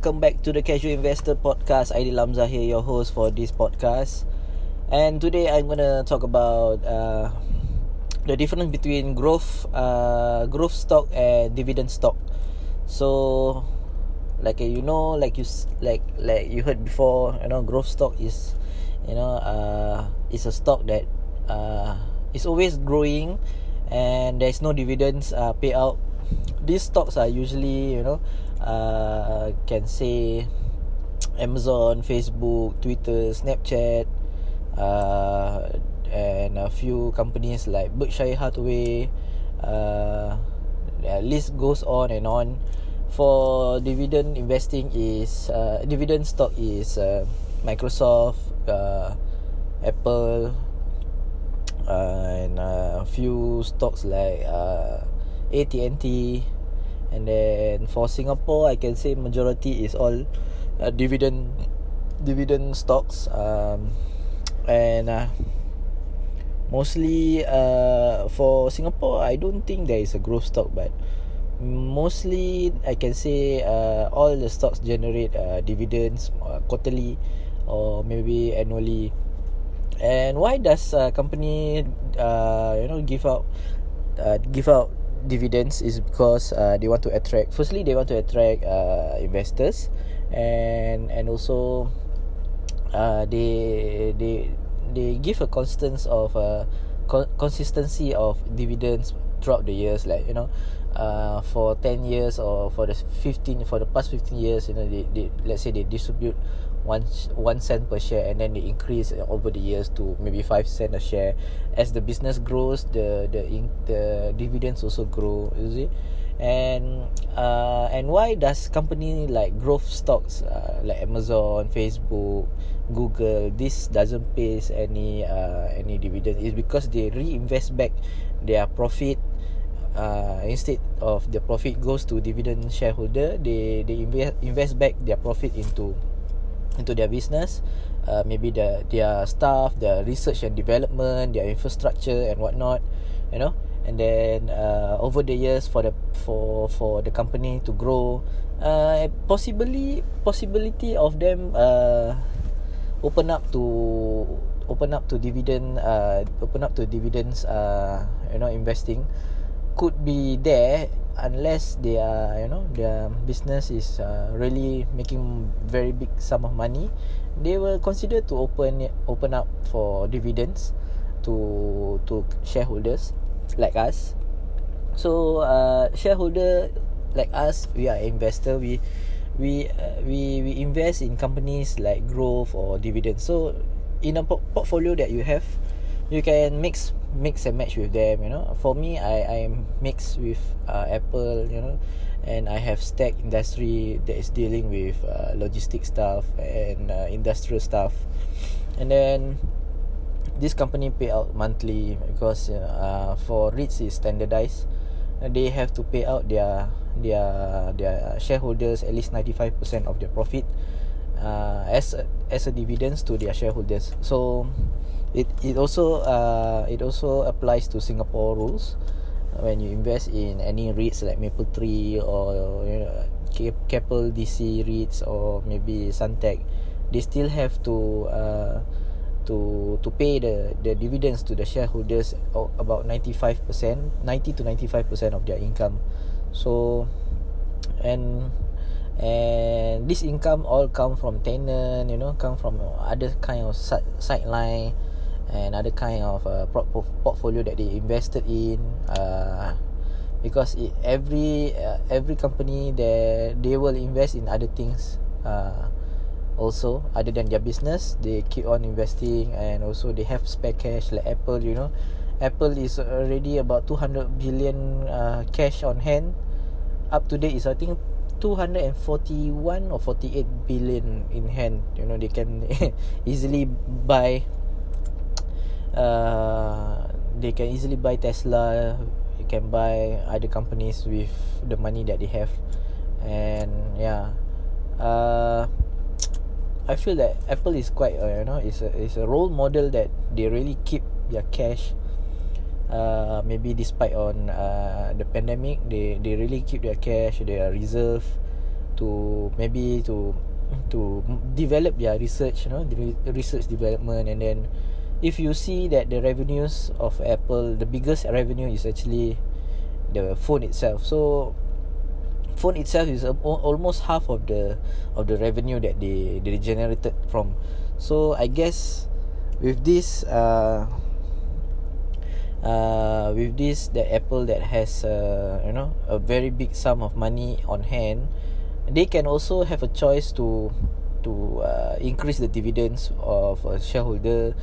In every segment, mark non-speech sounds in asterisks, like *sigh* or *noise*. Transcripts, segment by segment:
welcome back to the Casual Investor Podcast. Aidil Lamza here, your host for this podcast. And today I'm gonna talk about uh, the difference between growth, uh, growth stock and dividend stock. So, like you know, like you like like you heard before, you know, growth stock is, you know, uh, is a stock that uh, is always growing, and there's no dividends uh, payout. These stocks are usually, you know uh, can say Amazon, Facebook, Twitter, Snapchat, uh, and a few companies like Berkshire Hathaway. Uh, the list goes on and on. For dividend investing is uh, dividend stock is uh, Microsoft, uh, Apple, uh, and a few stocks like uh, AT&T. And then for Singapore, I can say majority is all uh, dividend dividend stocks. Um, and uh, mostly uh, for Singapore, I don't think there is a growth stock, but mostly I can say uh, all the stocks generate uh, dividends uh, quarterly or maybe annually. And why does a company uh, you know give out uh, give out dividends is because uh, they want to attract firstly they want to attract uh, investors and and also uh, they they they give a constance of uh, co- consistency of dividends throughout the years. Like you know uh, for 10 years or for the 15 for the past 15 years you know they, they let's say they distribute one one cent per share and then they increase over the years to maybe five cent a share. As the business grows the the in, the dividends also grow you see. And uh, and why does company like growth stocks uh, like Amazon Facebook Google this doesn't pay any uh, any dividend? Is because they reinvest back their profit uh, instead of the profit goes to dividend shareholder they they invest invest back their profit into into their business. Uh, maybe the their staff their research and development their infrastructure and whatnot you know. And then uh, over the years for the for for the company to grow uh, possibly possibility of them uh, open up to open up to dividend uh, open up to dividends uh, you know investing could be there unless they are you know their business is uh, really making very big sum of money they will consider to open open up for dividends to to shareholders like us. So uh, shareholder like us we are investor we we uh, we we invest in companies like growth or dividends so in a po- portfolio that you have you can mix mix and match with them you know. For me i i mix with uh, apple you know and i have stack industry that is dealing with uh, logistic stuff and uh, industrial stuff. And then this company pay out monthly because uh, for REITs is standardized. They have to pay out their their their shareholders at least 95% of their profit uh, as a, as a dividends to their shareholders. So it it also uh, it also applies to Singapore rules. When you invest in any REITs like Mapletree or you know Keppel DC REITs or maybe Suntec they still have to uh, to to pay the the dividends to the shareholders about 95% 90 to 95% of their income. So and and this income all come from tenant you know come from other kind of side sideline and other kind of uh, portfolio that they invested in uh, because it, every uh, every company they they will invest in other things uh, also. Other than their business they keep on investing and also they have spare cash like Apple you know. Apple is already about 200 billion uh, cash on hand. Up to date is I think 241 or 48 billion in hand. You know they can *laughs* easily buy uh, they can easily buy Tesla you can buy other companies with the money that they have. And yeah. Uh, I feel that Apple is quite uh, you know is a is a role model that they really keep their cash. Uh, maybe despite on uh, the pandemic they they really keep their cash their reserve to maybe to to develop their research you know research development and then if you see that the revenues of apple the biggest revenue is actually the phone itself. So phone itself is almost half of the of the revenue that they they generated from. So i guess with this uh uh with this that apple that has uh you know a very big sum of money on hand they can also have a choice to to uh, increase the dividends of a shareholder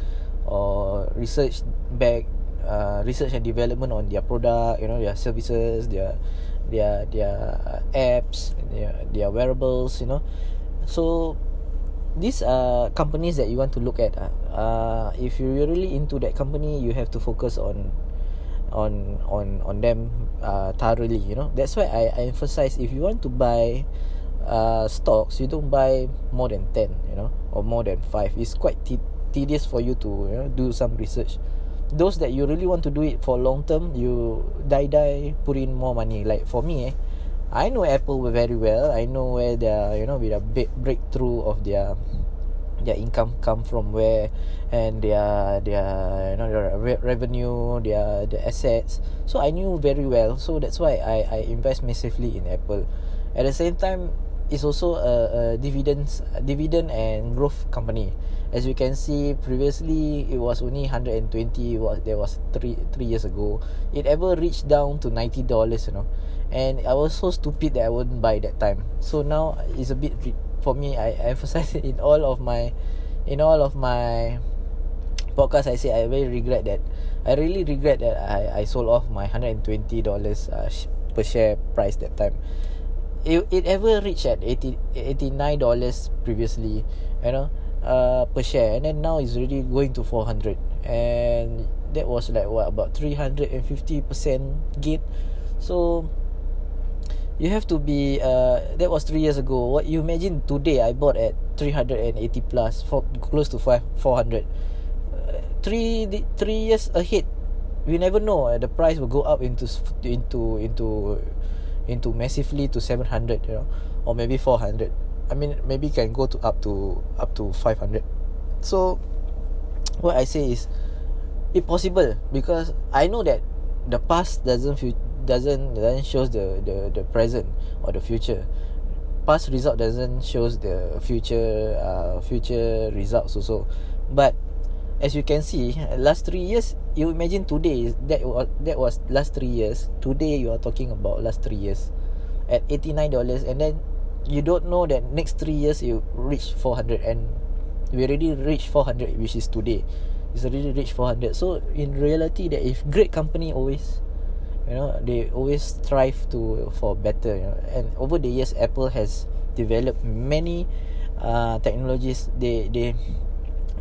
or research back uh, research and development on their product you know their services their their their apps their their wearables you know. So these are companies that you want to look at uh, uh if you're really into that company you have to focus on on on on them uh thoroughly you know. That's why i i emphasize if you want to buy uh, stocks, you don't buy more than 10, you know, or more than 5. It's quite te- tedious for you to you know, do some research. Those that you really want to do it for long term, you die die put in more money. Like for me, eh, I know Apple very well. I know where their you know with a big breakthrough of their their income come from where and their their you know their re- revenue, their the assets. So I knew very well. So that's why I I invest massively in Apple. At the same time, is also a, a dividends dividend and growth company. As you can see, previously it was only 120. Was there was three three years ago. It ever reached down to ninety dollars. You know, and I was so stupid that I wouldn't buy that time. So now it's a bit for me. I, I emphasize it *laughs* in all of my, in all of my podcast. I say I very regret that. I really regret that I I sold off my hundred and twenty dollars uh, per share price that time it, it ever reached at 80, 89 dollars previously you know uh, per share. And then now it's already going to 400 and that was like what about 350 percent gain so you have to be uh, that was three years ago. What you imagine today i bought at 380 plus for close to 5 400 uh, three three years ahead we never know uh, the price will go up into into into into massively to 700 you know or maybe 400 i mean maybe can go to up to up to 500 so what i say is it possible because i know that the past doesn't doesn't doesn't shows the the the present or the future. Past result doesn't shows the future uh future results also. But as you can see last 3 years you imagine today that was that was last 3 years. Today you are talking about last 3 years at 89 dollars. And then you don't know that next 3 years you reach 400 and we already reached 400 which is today. It's already reached 400 so in reality that if great company always you know they always strive to for better you know. And over the years apple has developed many uh technologies. They they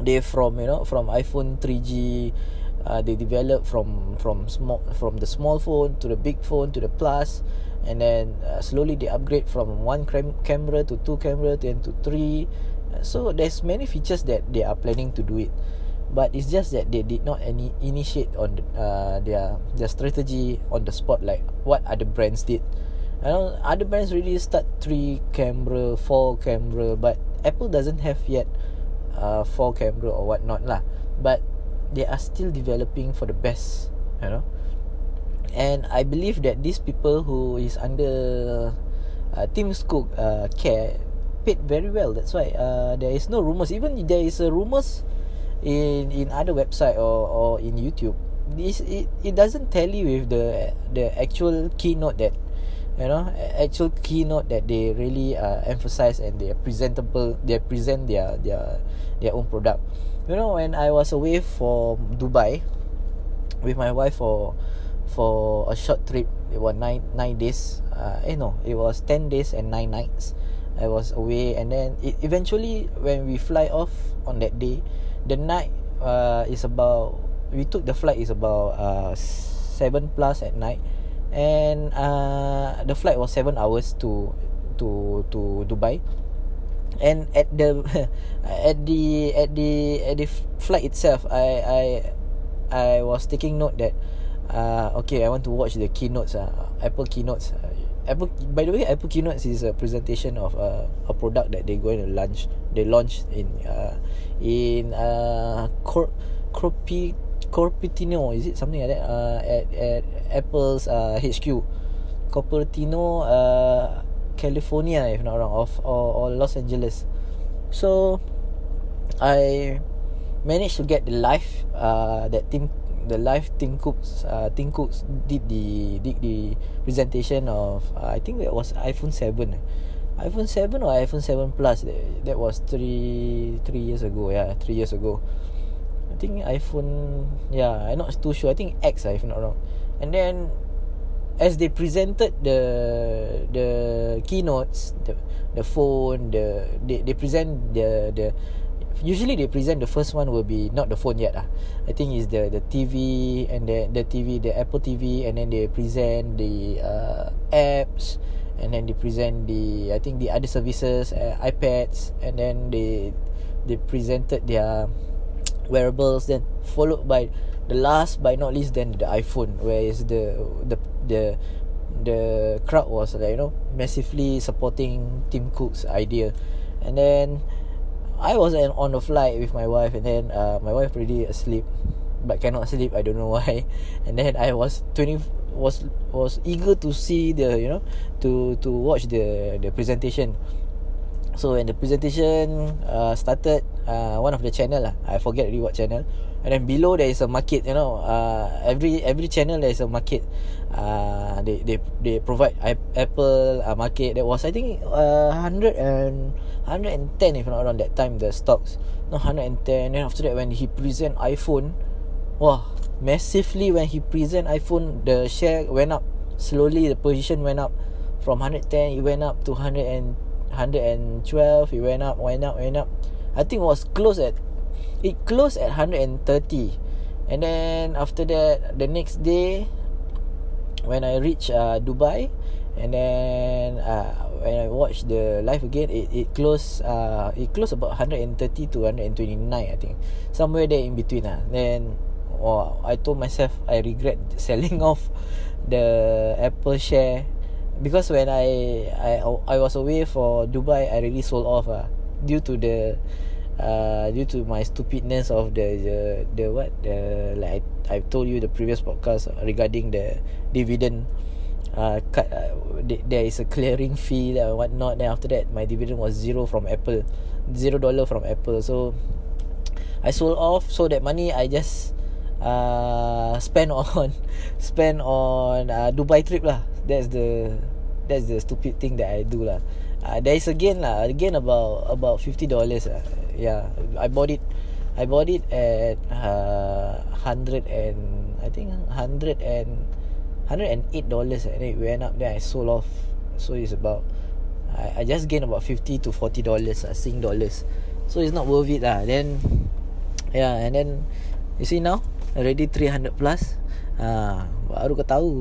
they from you know from iphone 3g uh, they develop from from small from the small phone to the big phone to the plus. And then uh, slowly they upgrade from one cam- camera to two camera then to three. So there's many features that they are planning to do it. But it's just that they did not any initiate on uh, their their strategy on the spot like what other brands did. I know other brands really start three camera four camera but Apple doesn't have yet uh, four camera or whatnot lah. But they are still developing for the best you know. And I believe that these people who is under uh, Tim Cook uh, care paid very well. That's why uh, there is no rumors. Even there is a rumors in in other website or or in YouTube. This it, it doesn't tally with the the actual keynote that you know actual keynote that they really uh, emphasize and they presentable they present their their their own product. You know when I was away for Dubai with my wife for for a short trip it was nine nine days uh, eh no it was 10 days and nine nights I was away. And then it eventually when we fly off on that day the night uh, is about we took the flight is about uh, 7 plus at night and uh, the flight was seven hours to to to Dubai. And at the *laughs* at the at the at the flight itself I I I was taking note that uh okay I want to watch the keynotes uh, Apple keynotes. Uh, Apple by the way Apple keynote is a presentation of a, a product that they're going to launch they launched in uh, in uh Cor- Corpi Corpitino is it something like that? Uh, at at Apple's uh, HQ Cupertino uh, California if not wrong of or, or Los Angeles. So I managed to get the live uh, that team the live Tim Cooks uh, Tim Cooks did the did the presentation of uh, I think that was iPhone 7 iPhone 7 or iPhone 7 Plus? That, that was 3 3 years ago yeah 3 years ago I think iPhone yeah I'm not too sure. I think X if I'm not wrong. And then as they presented the the keynotes the the phone the they, they present the the usually they present the first one will be not the phone yet ah. I think is the the TV and the the TV the Apple TV and then they present the uh, apps and then they present the I think the other services uh, iPads and then they they presented their wearables then followed by the last but not least then the iPhone where is the the the the crowd was like you know massively supporting Tim Cook's idea. And then I was on a flight with my wife and then uh, my wife already asleep but cannot sleep I don't know *laughs* why. And then I was 20 was was eager to see the you know to to watch the the presentation so when the presentation uh, started uh, one of the channel lah. I forget really what channel. And then below there is a market you know uh, every every channel there is a market. Uh, they they they provide Apple uh, market. That was I think uh, 100 and 110 if not wrong that time the stocks. No 110 then after that when he present iPhone wah massively when he present iPhone the share went up. Slowly the position went up. From 110 it went up to 100 and 112 it went up went up went up. I think it was close at it closed at 130 and then after that the next day when I reach uh, Dubai and then uh, when I watch the live again it it close uh it close about 130 to 129 I think. Somewhere there in between ah. Then wow I told myself I regret selling *laughs* off the Apple share because when I I I was away for Dubai I already sold off ah due to the uh due to my stupidness of the the, the what the like I I told you the previous podcast regarding the dividend uh cut uh, there is a clearing fee and what not then after that my dividend was zero from Apple zero dollar from Apple. So I sold off. So that money I just uh spend on *laughs* spend on uh, Dubai trip lah that's the that's the stupid thing that I do lah. Uh, there is again lah, again about about fifty dollars lah. Yeah, I bought it. I bought it at uh, hundred and I think hundred and hundred and eight dollars. And it went up. Then I sold off. So it's about I, I just gain about fifty to forty dollars, uh, Sing dollars. So it's not worth it lah. Then yeah, and then you see now already three hundred plus. Uh, baru kau tahu.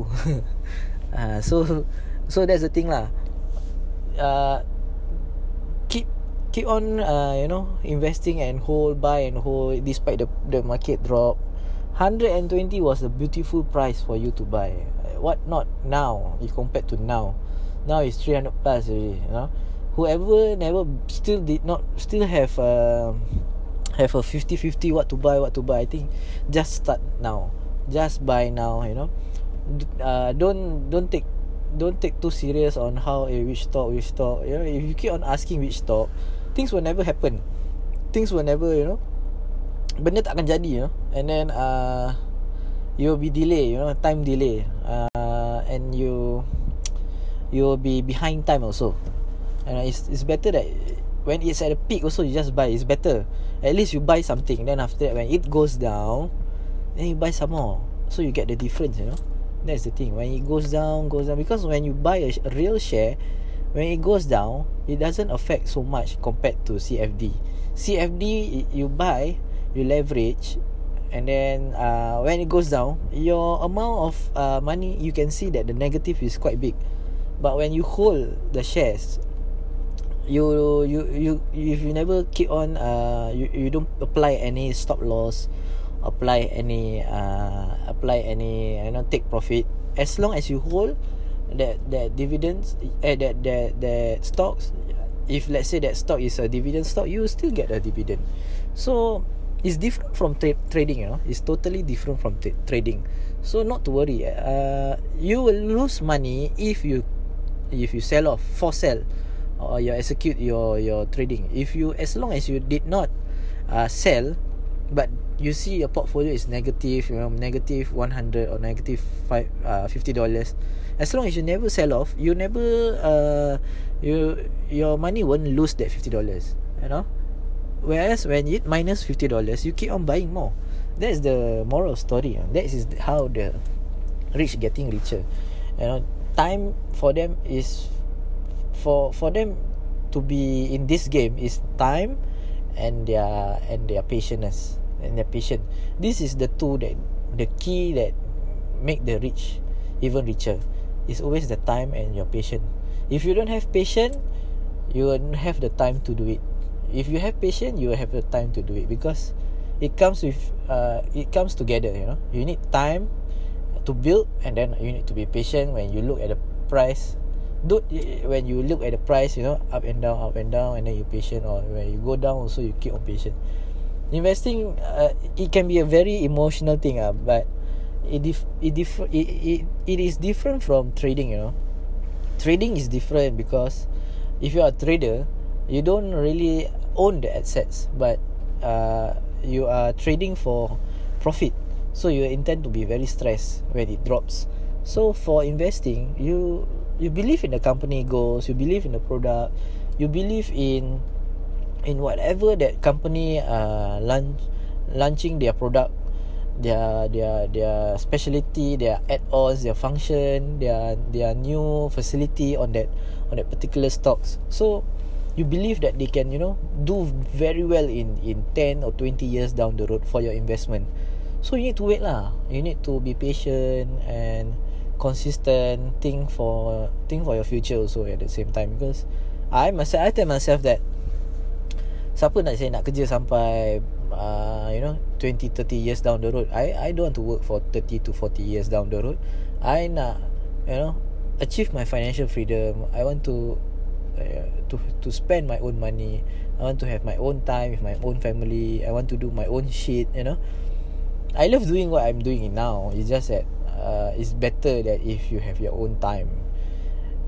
uh, *laughs* so so that's the thing lah. Uh, keep keep on uh, you know investing and hold buy and hold despite the the market drop. 120 was a beautiful price for you to buy. What not now if compared to now? Now is 300 plus already you know. Whoever never still did not still have uh, have a 50-50 what to buy what to buy. I think just start now. Just buy now you know. Uh, don't don't take don't take too serious on how eh, which stock which stock. You know if you keep on asking which stock things will never happen. Things will never you know. Benda tak akan jadi you know. And then uh, you will be delay you know time delay. Uh, and you you will be behind time also. And it's it's better that when it's at a peak also you just buy. It's better. At least you buy something then after that when it goes down then you buy some more. So you get the difference you know? That's the thing. When it goes down goes down. Because when you buy a, a real share when it goes down it doesn't affect so much compared to CFD CFD you buy you leverage and then uh, when it goes down your amount of uh, money you can see that the negative is quite big. But when you hold the shares you you you if you never keep on uh you, you don't apply any stop loss apply any uh, apply any you know take profit as long as you hold that that dividends eh, that that that stocks if let's say that stock is a dividend stock you still get a dividend. So it's different from tra- trading you know. It's totally different from t- trading. So not to worry uh, you will lose money if you if you sell off for sell or you execute your your trading. If you as long as you did not uh, sell but you see your portfolio is negative you know negative 100 or negative 5 uh, 50 dollars as long as you never sell off you never uh, you your money won't lose that 50 dollars you know? Whereas when it minus 50 dollars you keep on buying more. That's the moral story that is how the rich getting richer you know? Time for them is for for them to be in this game is time and their and their patience and their patient this is the two that the key that make the rich even richer. Is always the time and your patient if you don't have patience you won't have the time to do it. If you have patience you will have the time to do it because it comes with uh, it comes together you know. You need time to build and then you need to be patient when you look at the price do when you look at the price you know up and down up and down and then you patient or when you go down also you keep on patient. Investing uh, it can be a very emotional thing uh, but it dif- it, dif- it, it it is different from trading you know. Trading is different because if you are a trader you don't really own the assets but uh, you are trading for profit. So you intend to be very stressed when it drops. So for investing you you believe in the company goals you believe in the product you believe in in whatever that company uh launch launching their product their their their specialty their add-ons their function their their new facility on that on that particular stocks. So you believe that they can you know do very well in in 10 or 20 years down the road for your investment. So you need to wait lah. You need to be patient and consistent think for think for your future also at the same time. Because I myself I tell myself that siapa nak saya nak kerja sampai uh, you know 20 30 years down the road I I don't want to work for 30 to 40 years down the road. I nak you know achieve my financial freedom. I want to uh, to to spend my own money. I want to have my own time with my own family. I want to do my own shit you know. I love doing what I'm doing now. It's just that uh, it's better that if you have your own time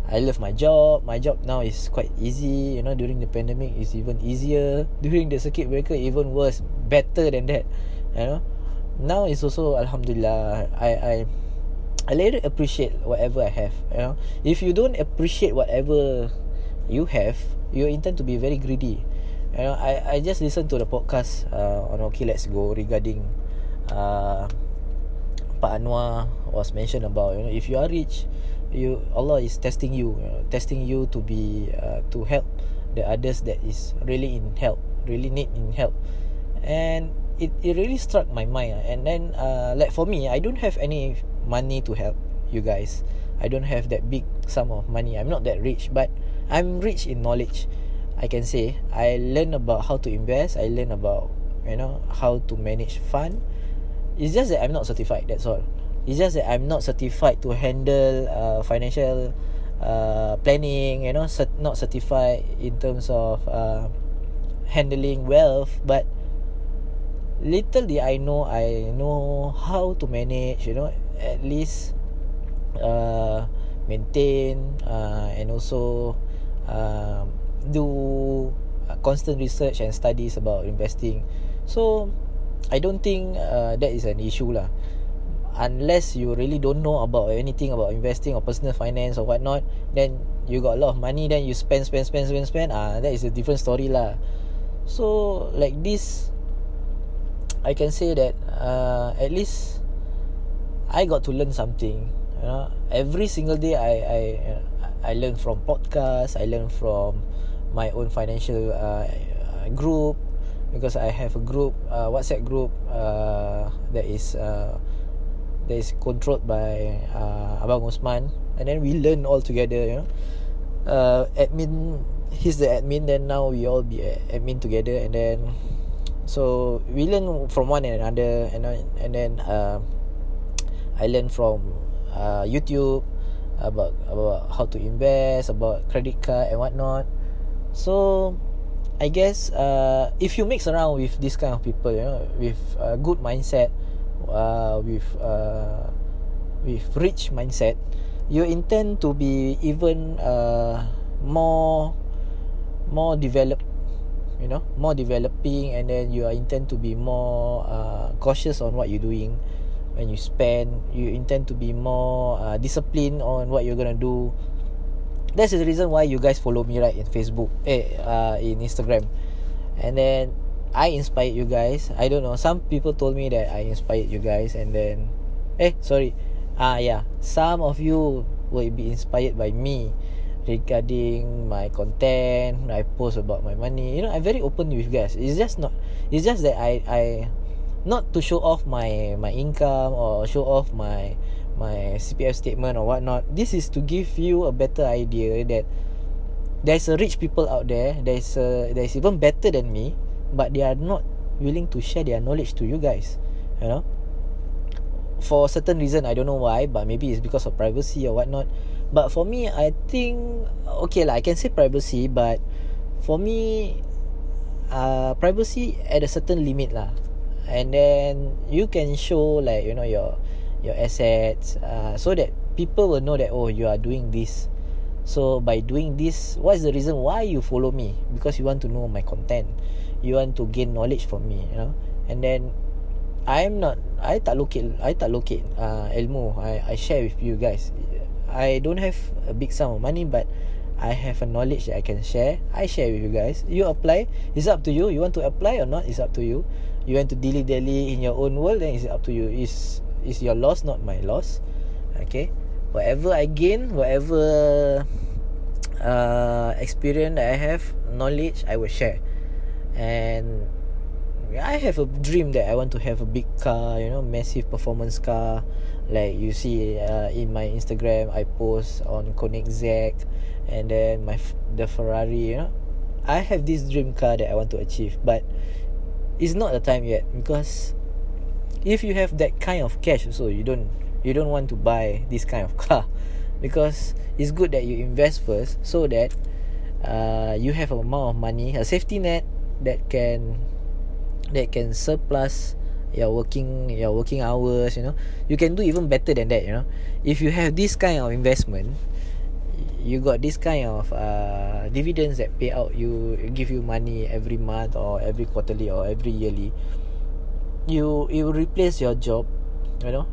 I love my job. My job now is quite easy. You know, during the pandemic, it's even easier. During the circuit breaker, even worse. Better than that. You know, now it's also Alhamdulillah. I I I later appreciate whatever I have. You know, if you don't appreciate whatever you have, you intend to be very greedy. You know, I I just listen to the podcast uh, on Okay Let's Go regarding uh, Pak Anwar was mentioned about. You know, if you are rich you Allah is testing you, you know, testing you to be uh, to help the others that is really in help really need in help. And it, it really struck my mind uh, and then uh, like for me I don't have any money to help you guys. I don't have that big sum of money. I'm not that rich but I'm rich in knowledge I can say. I learn about how to invest. I learn about you know how to manage fund it's just that I'm not certified that's all It's just that I'm not certified to handle uh, financial uh, planning, you know, cert- not certified in terms of uh, handling wealth. But little did I know, I know how to manage, you know, at least uh, maintain uh, and also uh, do constant research and studies about investing. So I don't think uh, that is an issue lah. Unless you really don't know about anything about investing or personal finance or whatnot then you got a lot of money then you spend spend spend spend spend ah that is a different story lah. So like this I can say that uh, at least I got to learn something you know. Every single day I I I learn from podcast I learn from my own financial uh, group because I have a group uh, WhatsApp group uh, that is uh, that is controlled by uh, Abang Osman and then we learn all together you know. Uh, admin he's the admin then now we all be admin together. And then so we learn from one another. And then and then uh, I learn from uh, YouTube about about how to invest, about credit card and whatnot. So I guess uh, if you mix around with this kind of people, you know, with a good mindset, uh, with uh, with rich mindset, you intend to be even uh, more more developed you know more developing and then you are intend to be more uh, cautious on what you're doing when you spend. You intend to be more uh, disciplined on what you're gonna do that's the reason why you guys follow me right in facebook eh uh, in instagram. And then i inspired you guys. I don't know. Some people told me that i inspired you guys and then eh sorry. Ah yeah. Some of you will be inspired by me regarding my content I post about my money. You know I'm very open with guys. It's just not it's just that I I not to show off my my income or show off my my CPF statement or whatnot this is to give you a better idea that there's a rich people out there there's a there's even better than me but they are not willing to share their knowledge to you guys you know for certain reason I don't know why but maybe it's because of privacy or whatnot But for me, I think okay lah. I can say privacy, but for me, uh, privacy at a certain limit lah. And then you can show like you know your your assets, uh, so that people will know that oh you are doing this. So by doing this, what is the reason why you follow me? Because you want to know my content, you want to gain knowledge from me, you know. And then I'm not, I tak locate, I tak locate uh, ilmu. I I share with you guys. I don't have a big sum of money but I have a knowledge that I can share. I share with you guys. You apply, it's up to you. You want to apply or not, it's up to you. You want to dilly dally in your own world, then it's up to you. Is is your loss, not my loss. Okay. Whatever I gain, whatever uh, experience that I have, knowledge, I will share. And I have a dream that I want to have a big car, you know, massive performance car. Like you see uh, in my Instagram, I post on Koenigsegg, and then my the Ferrari. You know, I have this dream car that I want to achieve, but it's not the time yet because if you have that kind of cash, so you don't you don't want to buy this kind of car. *laughs* Because it's good that you invest first so that uh, you have a amount of money, a safety net that can that can surplus your working your working hours you know. You can do even better than that you know. If you have this kind of investment you got this kind of uh, dividends that pay out you give you money every month or every quarterly or every yearly you you replace your job you know?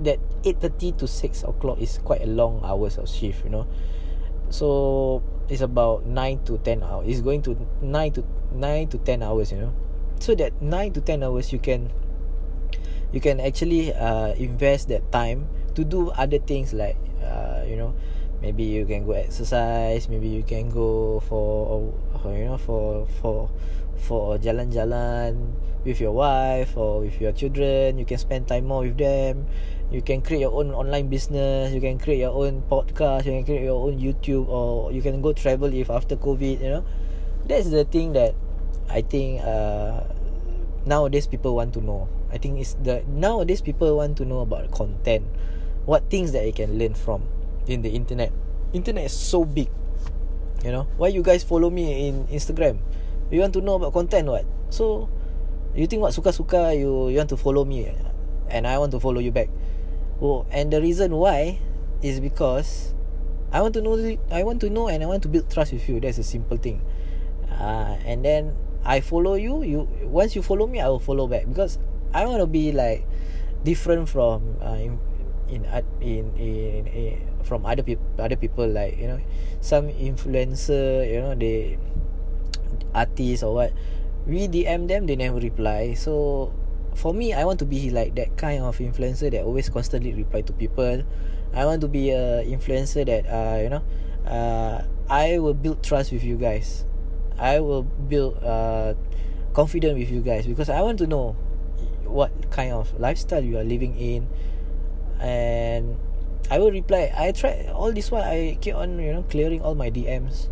That 8.30 to 6 o'clock is quite a long hours of shift you know? So it's about 9 to 10 hours it's going to 9 to 9 to 10 hours you know? So that 9 to 10 hours you can you can actually uh, invest that time to do other things like uh, you know maybe you can go exercise maybe you can go for you know for for for jalan-jalan with your wife or with your children you can spend time more with them you can create your own online business you can create your own podcast you can create your own youtube or you can go travel if after covid you know that's the thing that I think uh, nowadays people want to know. I think it's the nowadays people want to know about content, what things that they can learn from in the internet. Internet is so big, you know. Why you guys follow me in Instagram? You want to know about content, what? So you think what suka suka you you want to follow me, and I want to follow you back. Oh, and the reason why is because I want to know I want to know and I want to build trust with you. That's a simple thing. Uh, and then I follow you you once you follow me I will follow back because I want to be like different from uh, in in in, in in from other people other people like you know some influencer you know they artists or what we DM them they never reply. So for me I want to be like that kind of influencer that always constantly reply to people. I want to be a influencer that uh you know uh I will build trust with you guys. I will build uh confident with you guys because I want to know what kind of lifestyle you are living in. And I will reply. I try all this while I keep on you know clearing all my DMs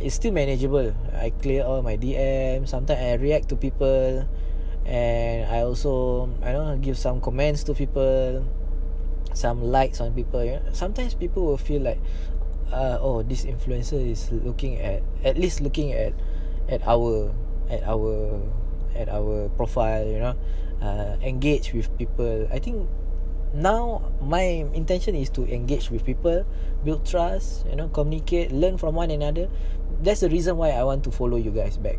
it's still manageable. I clear all my DMs sometimes I react to people and I also I don't know give some comments to people some likes on people. You know, sometimes people will feel like uh, oh this influencer is looking at at least looking at at our at our at our profile you know uh, engage with people. I think now my intention is to engage with people build trust you know communicate learn from one another that's the reason why i want to follow you guys back.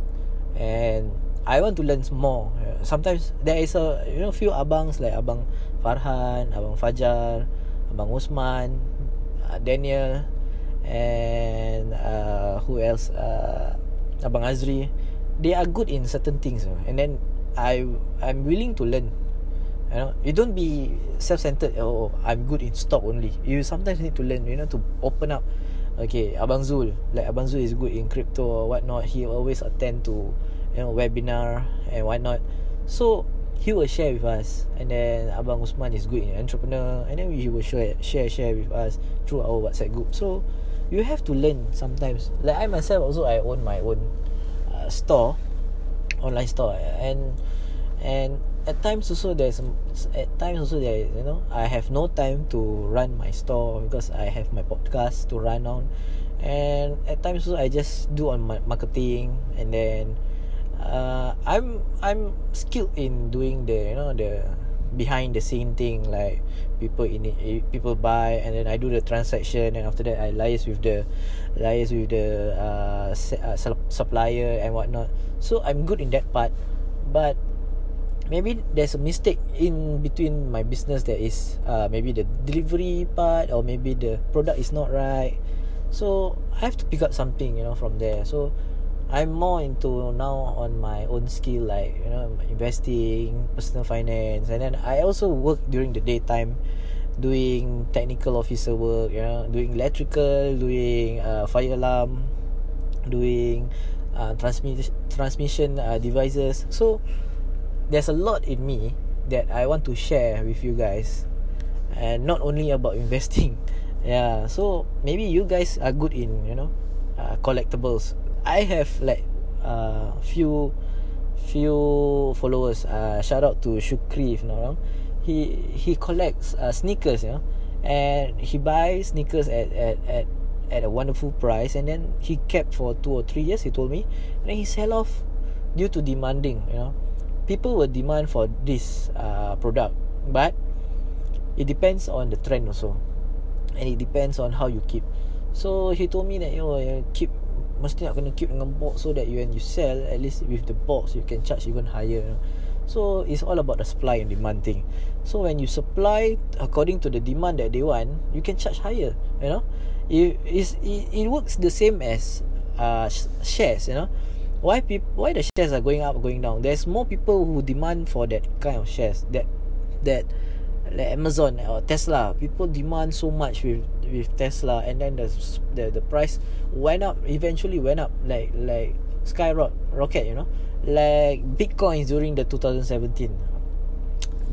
And i want to learn more. Sometimes there is a you know few abangs like abang farhan abang fajar abang usman uh, daniel and uh, who else? Uh, abang azri. They are good in certain things and then i i'm willing to learn. You know you don't be self-centered oh i'm good in stock only. You sometimes need to learn you know to open up okay abang zul. Like abang zul is good in crypto or whatnot. He always attend to you know webinar and whatnot. So he will share with us. And then abang usman is good in entrepreneur. And then he will share share share with us through our whatsapp group. So you have to learn sometimes. Like i myself also i own my own uh, store online store. And and at times also there's at times also there you know I have no time to run my store because I have my podcast to run on. And at times also I just do on my marketing and then uh, I'm I'm skilled in doing the you know the behind the scene thing like people in it, eh, people buy and then I do the transaction and after that I liaise with the liaise with the uh, uh supplier and whatnot. So I'm good in that part but maybe there's a mistake in between my business that is uh, maybe the delivery part or maybe the product is not right. So I have to pick up something you know from there. So I'm more into now on my own skill like you know investing personal finance. And then I also work during the daytime doing technical officer work you know doing electrical doing uh, fire alarm doing uh, transmission transmission uh, devices. So there's a lot in me that I want to share with you guys. And not only about *laughs* investing. Yeah so maybe you guys are good in you know uh, collectibles. I have like uh, few few followers. Uh, shout out to Shukri if not wrong. He he collects uh, sneakers you know. And he buys sneakers at at at at a wonderful price. And then he kept for two or three years he told me. And then he sell off due to demanding you know people will demand for this uh, product but it depends on the trend also. And it depends on how you keep. So he told me that you know keep mesti nak kena keep dengan box so that when you sell at least with the box you can charge even higher you know? so it's all about the supply and demand thing. So when you supply according to the demand that they want you can charge higher you know. It it, it works the same as uh, shares you know why people why the shares are going up going down? There's more people who demand for that kind of shares that that like amazon or tesla. People demand so much with with tesla and then the the, the price went up eventually went up like like skyrocket rocket you know? Like bitcoins during the 2017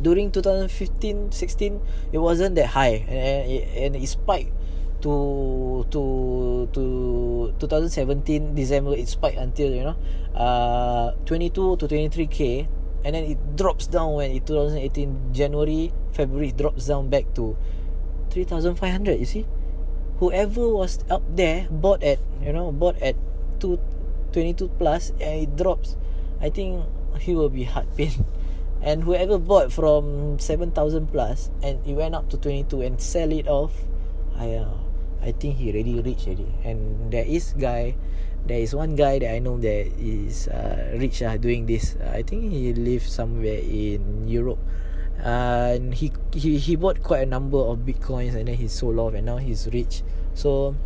during 2015 16 it wasn't that high and, and, it, and it spiked to to to 2017 December it spiked until you know uh 22 to 23k and then it drops down when in 2018 January February it drops down back to 3500 you see? Whoever was up there bought at you know bought at 2 22 plus and it drops I think he will be heart pain. *laughs* And whoever bought from 7000 plus and it went up to 22 and sell it off I uh, I think he already rich already. And there is guy there is one guy that I know that is uh, rich uh, doing this. I think he lives somewhere in Europe. And he, he he bought quite a number of bitcoins and then he sold off and now he's rich. So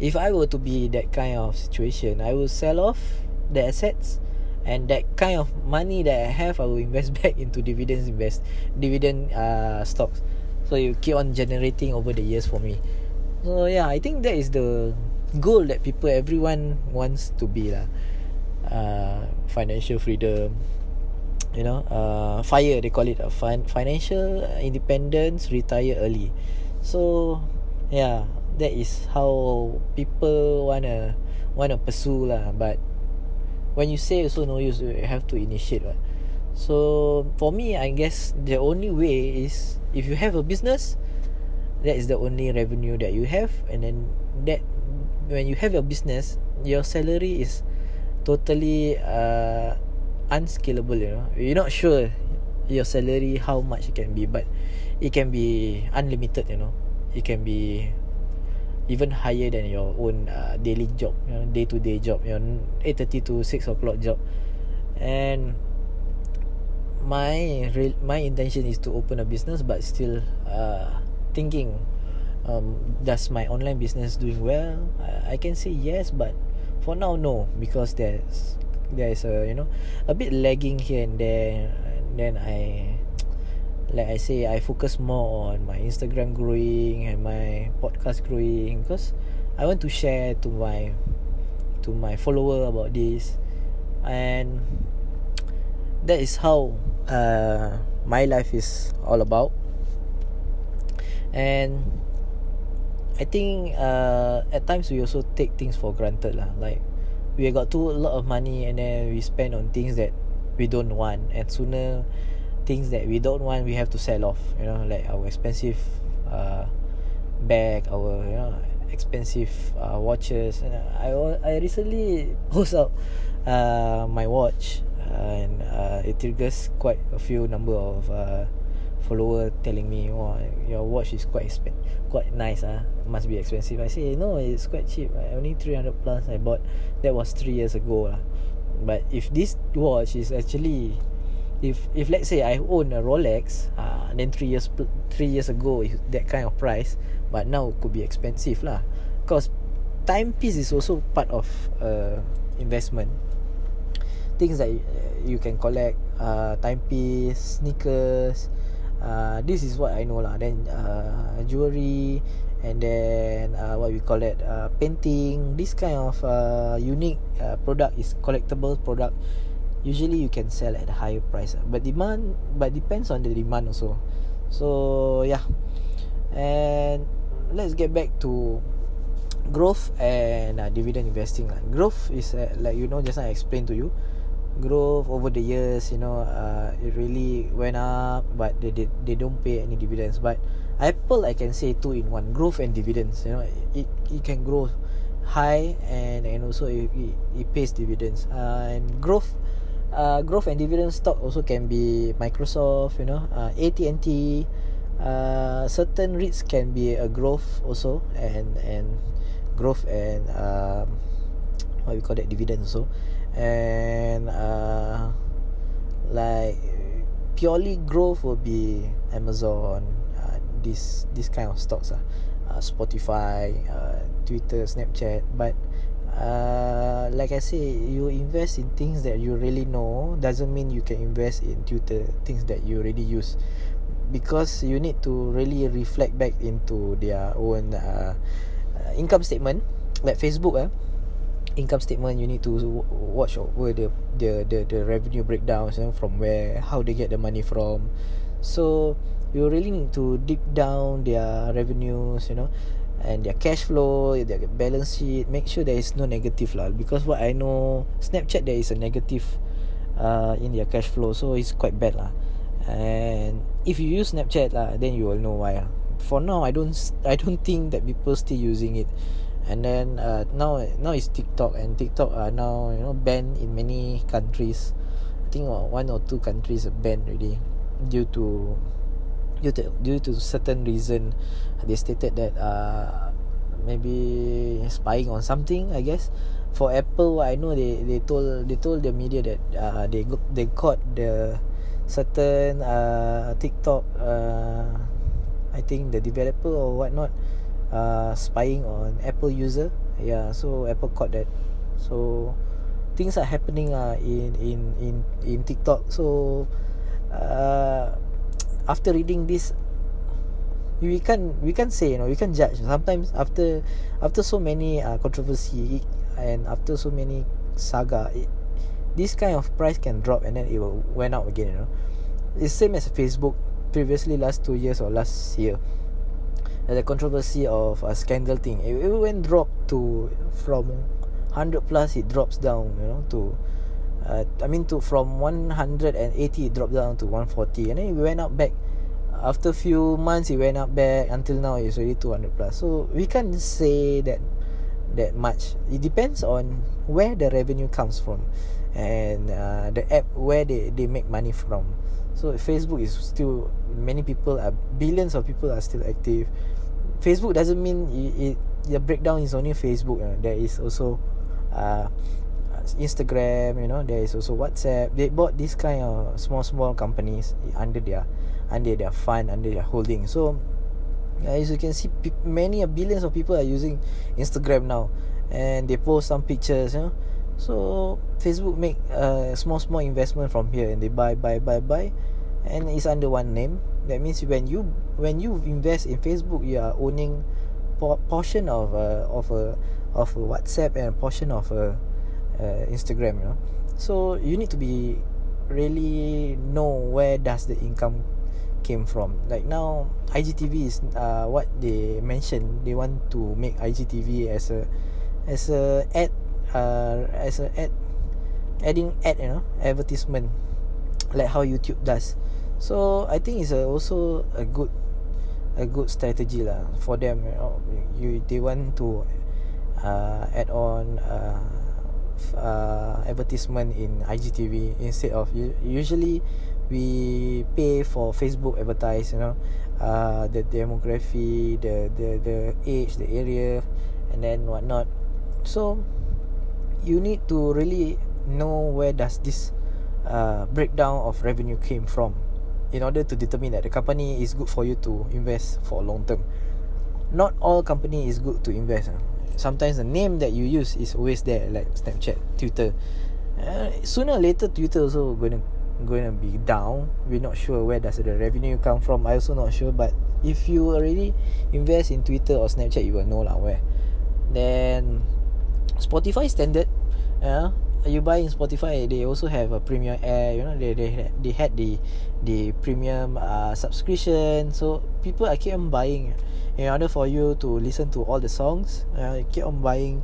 if I were to be that kind of situation I will sell off the assets and that kind of money that I have I will invest *laughs* back into dividends invest dividend uh, stocks. So you keep on generating over the years for me So yeah, I think that is the goal that people everyone wants to be lah. Uh, financial freedom, you know, uh, fire they call it a fin- financial independence, retire early. So yeah, that is how people wanna wanna pursue lah. But when you say also no use, you have to initiate. Right? So for me, I guess the only way is if you have a business, that is the only revenue that you have, and then that when you have your business, your salary is totally uh, unscalable. You know, you're not sure your salary how much it can be, but it can be unlimited. You know, it can be even higher than your own uh, daily job, you know, day to day job, your eight thirty to six o'clock job, and my real my intention is to open a business, but still uh, thinking, um, does my online business doing well? I, I can say yes, but for now no, because there's there's a you know a bit lagging here and there. And then I *tsk* like I say I focus more on my Instagram growing and my podcast growing because I want to share to my to my follower about this and *tsk* that is how uh, my life is all about and I think uh, at times we also take things for granted lah. Like we got too a lot of money and then we spend on things that we don't want. And sooner things that we don't want we have to sell off you know like our expensive uh, bag our you know expensive uh, watches. And I I recently *laughs* post out uh, my watch uh, and uh, it triggers quite a few number of uh, follower telling me wow your watch is quite exp- quite nice ah must be expensive I say no it's quite cheap only 300 plus I bought that was 3 years ago lah but if this watch is actually if if let's say I own a Rolex, uh, then three years three years ago is that kind of price, but now could be expensive lah. Cause timepiece is also part of uh, investment. Things that you can collect, uh, timepiece, sneakers. Uh, this is what I know lah. Then uh, jewelry, and then uh, what we call it, uh, painting. This kind of uh, unique uh, product is collectible product. Usually you can sell at a higher price. But demand but depends on the demand also. So yeah. And let's get back to growth and uh, dividend investing like growth is uh, like you know just I explained to you growth over the years you know uh, it really went up but they, they they don't pay any dividends but apple i can say two in one growth and dividends you know it it can grow high and and also it, it, it pays dividends uh, and growth uh, growth and dividend stock also can be Microsoft, you know, uh, AT&T. Uh, certain REITs can be a growth also and and growth and um, what we call that dividend also and uh, like purely growth will be Amazon uh, this this kind of stocks uh, uh, Spotify uh, Twitter Snapchat. But uh, like I say, you invest in things that you really know doesn't mean you can invest in Twitter things that you already use. Because you need to really reflect back into their own uh, uh, income statement. Like Facebook uh, income statement you need to watch over the the the, the revenue breakdowns know, from where how they get the money from. So you really need to dig down their revenues you know and their cash flow their balance sheet. Make sure there is no negative lah because what I know Snapchat there is a negative uh, in their cash flow so it's quite bad lah. And if you use Snapchat lah then you will know why lah. for now I don't I don't think that people still using it and then uh, now now is TikTok. And TikTok are now you know banned in many countries. I think one or two countries are banned already due to due to due to certain reason. They stated that uh maybe spying on something I guess. For Apple I know they they told they told the media that uh they they caught the certain uh TikTok uh I think the developer or whatnot uh spying on Apple user. Yeah so Apple caught that. So things are happening uh in in in in TikTok. So uh after reading this we can we can say you know we can judge. Sometimes after after so many uh, controversy and after so many saga it, this kind of price can drop and then it will went out again you know. It's same as facebook previously last two years or last year the controversy of a scandal thing. It, it went drop to from 100 plus it drops down you know to uh, I mean to from 180 it dropped down to 140 and then it went up back. After few months it went up back. Until now it's already 200 plus. So we can't say that that much. It depends on where the revenue comes from. And uh, the app where they, they make money from. So facebook is still many people are billions of people are still active facebook doesn't mean it, it the breakdown is only facebook uh, there is also uh, instagram you know. There is also whatsapp. They bought this kind of small small companies under their under their fund under their holding. So uh, as you can see many billions of people are using instagram now. And they post some pictures you know. So facebook make a small small investment from here. And they buy buy buy buy. And it's under one name that means when you when you invest in facebook you are owning por- portion of a of a of a whatsapp and a portion of a instagram you know. So you need to be really know where does the income came from. Like now IGTV is uh, what they mentioned they want to make IGTV as a as a ad uh, as a ad adding ad you know advertisement like how YouTube does so I think it's a, also a good a good strategy lah for them you know. You they want to uh, add on uh, uh, advertisement in IGTV instead of usually we pay for Facebook advertise you know uh, the demography the the the age the area and then whatnot. So you need to really know where does this uh, breakdown of revenue came from in order to determine that the company is good for you to invest for long term. Not all company is good to invest uh. sometimes the name that you use is always there like snapchat twitter. Uh, sooner or later twitter also going to be down. We're not sure where does the revenue come from. I also not sure but if you already invest in twitter or snapchat you will know lah where. Then spotify standard yeah you buy in spotify they also have a premium air you know they they they had the the premium uh, subscription. So people are keep on buying in order for you to listen to all the songs uh, keep on buying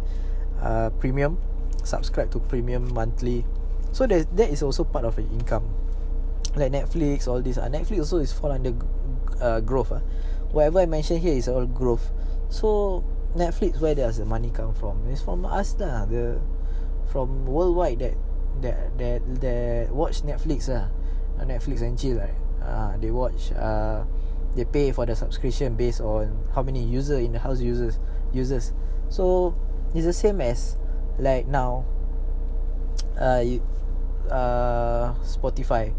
uh, premium subscribe to premium monthly. So that that is also part of the income. Like netflix all this uh, netflix also is fall under uh, growth uh. whatever i mention here is all growth. So netflix where does the money come from? It's from us lah the from worldwide that that that that watch netflix lah uh, netflix and chill right uh, they watch uh, they pay for the subscription based on how many user in the house users users so it's the same as like now *tsk* uh, you, uh, Spotify.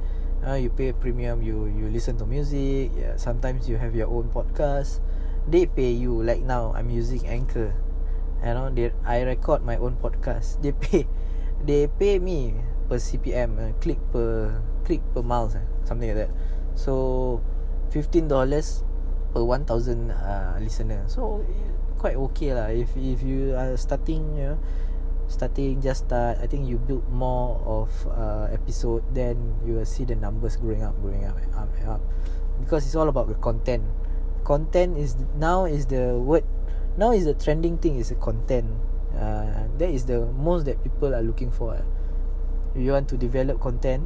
Uh, you pay premium, you you listen to music. Yeah, sometimes you have your own podcast. They pay you like now. I'm using Anchor. You know, they I record my own podcast. They pay, they pay me per CPM, uh, click per click per miles, uh, something like that. So, fifteen dollars per one thousand uh, listener. So quite okay lah. If if you are starting, you know, starting just start I think you build more of uh, episode then you will see the numbers growing up growing up up up because it's all about the content content is now is the word now is the trending thing is the content. Uh, that is the most that people are looking for eh. you want to develop content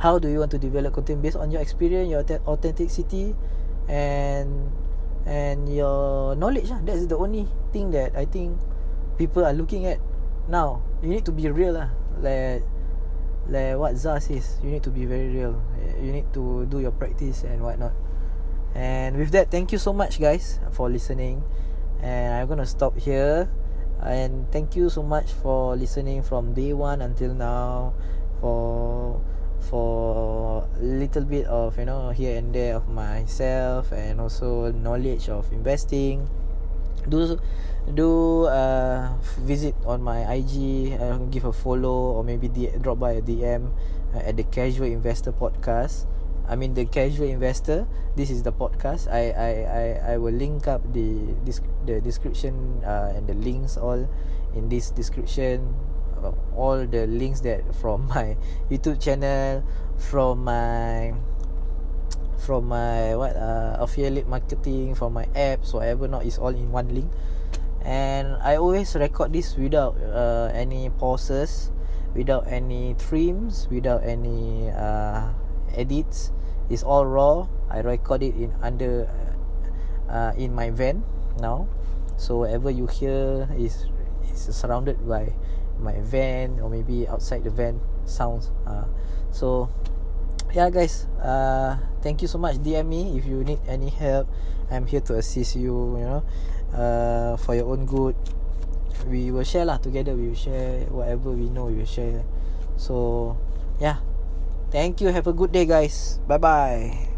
how do you want to develop content? Based on your experience your authenticity and and your knowledge lah. that's the only thing that I think people are looking at now. You need to be real lah like like what Zah says you need to be very real. You need to do your practice and whatnot. And with that thank you so much guys for listening and I'm gonna stop here and thank you so much for listening from day one until now for for a little bit of you know here and there of myself and also knowledge of investing do do uh, visit on my IG uh, give a follow or maybe D- drop by a DM uh, at the Casual Investor podcast. I mean the Casual Investor. This is the podcast. I I I, I will link up the this the description uh, and the links all. In this description. Uh, all the links that from my *laughs* YouTube channel, from my from my what uh, affiliate marketing, from my apps, whatever not is all in one link. And I always record this without uh, any pauses without any trims without any uh, edits. It's all raw. I record it in under uh, in my van now so whatever you hear is is surrounded by my van or maybe outside the van sounds uh, so yeah guys uh thank you so much dm me if you need any help. I'm here to assist you you know uh for your own good. We will share lah together we will share whatever we know we will share. So yeah thank you have a good day guys. Bye bye